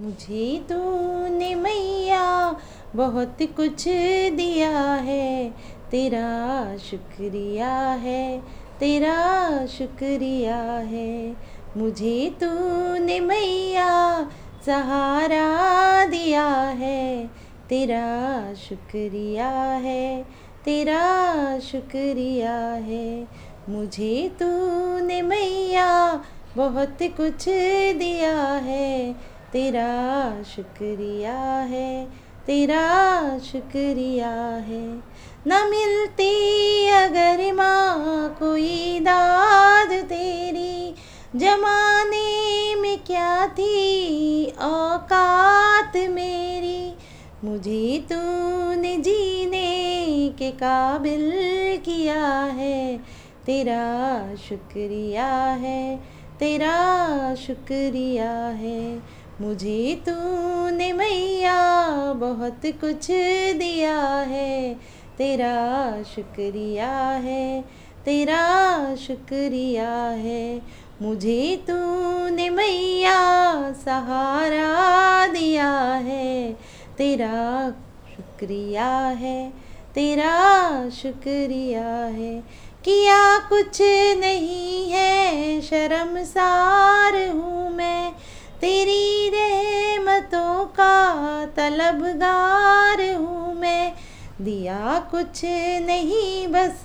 मुझे तूने मैया बहुत कुछ दिया है। तेरा शुक्रिया है, तेरा शुक्रिया है। मुझे तूने मैया सहारा दिया है। तेरा शुक्रिया है, तेरा शुक्रिया है। मुझे तूने मैया बहुत कुछ दिया है। तेरा शुक्रिया है, तेरा शुक्रिया है। न मिलती अगर माँ कोई दाद तेरी, जमाने में क्या थी औकात मेरी। मुझे तूने जीने के काबिल किया है, तेरा शुक्रिया है, तेरा शुक्रिया है। मुझे तूने मैया बहुत कुछ दिया है, तेरा शुक्रिया है, तेरा शुक्रिया है। मुझे तूने मैया सहारा दिया है, तेरा शुक्रिया है, तेरा शुक्रिया है। किया कुछ नहीं है, शर्मसार हूँ मैं का तलबगार हूँ मैं। दिया कुछ नहीं, बस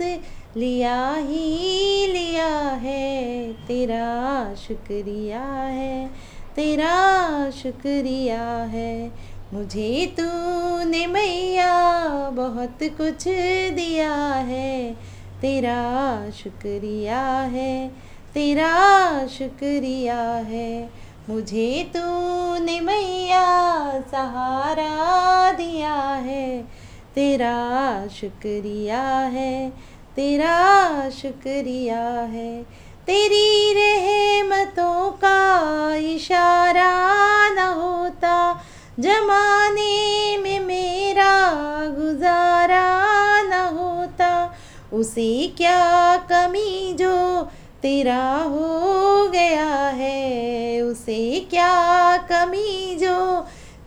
लिया ही लिया है। तेरा शुक्रिया है, तेरा शुक्रिया है। मुझे तूने मैया बहुत कुछ दिया है। तेरा शुक्रिया है, तेरा शुक्रिया है। मुझे तूने मैया सहारा दिया है, तेरा शुक्रिया है, तेरा शुक्रिया है। तेरी रहमतों का इशारा न होता, जमाने में मेरा गुजारा न होता, उसे क्या कमी जो तेरा हो गया है?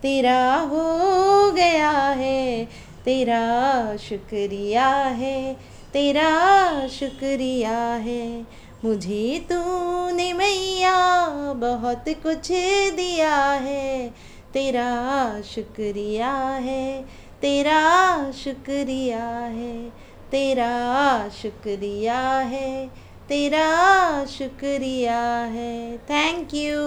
तेरा हो गया है, तेरा शुक्रिया है, तेरा शुक्रिया है। मुझे तूने मैया बहुत कुछ दिया है, तेरा शुक्रिया है, तेरा शुक्रिया है, तेरा शुक्रिया है, तेरा शुक्रिया है। Thank you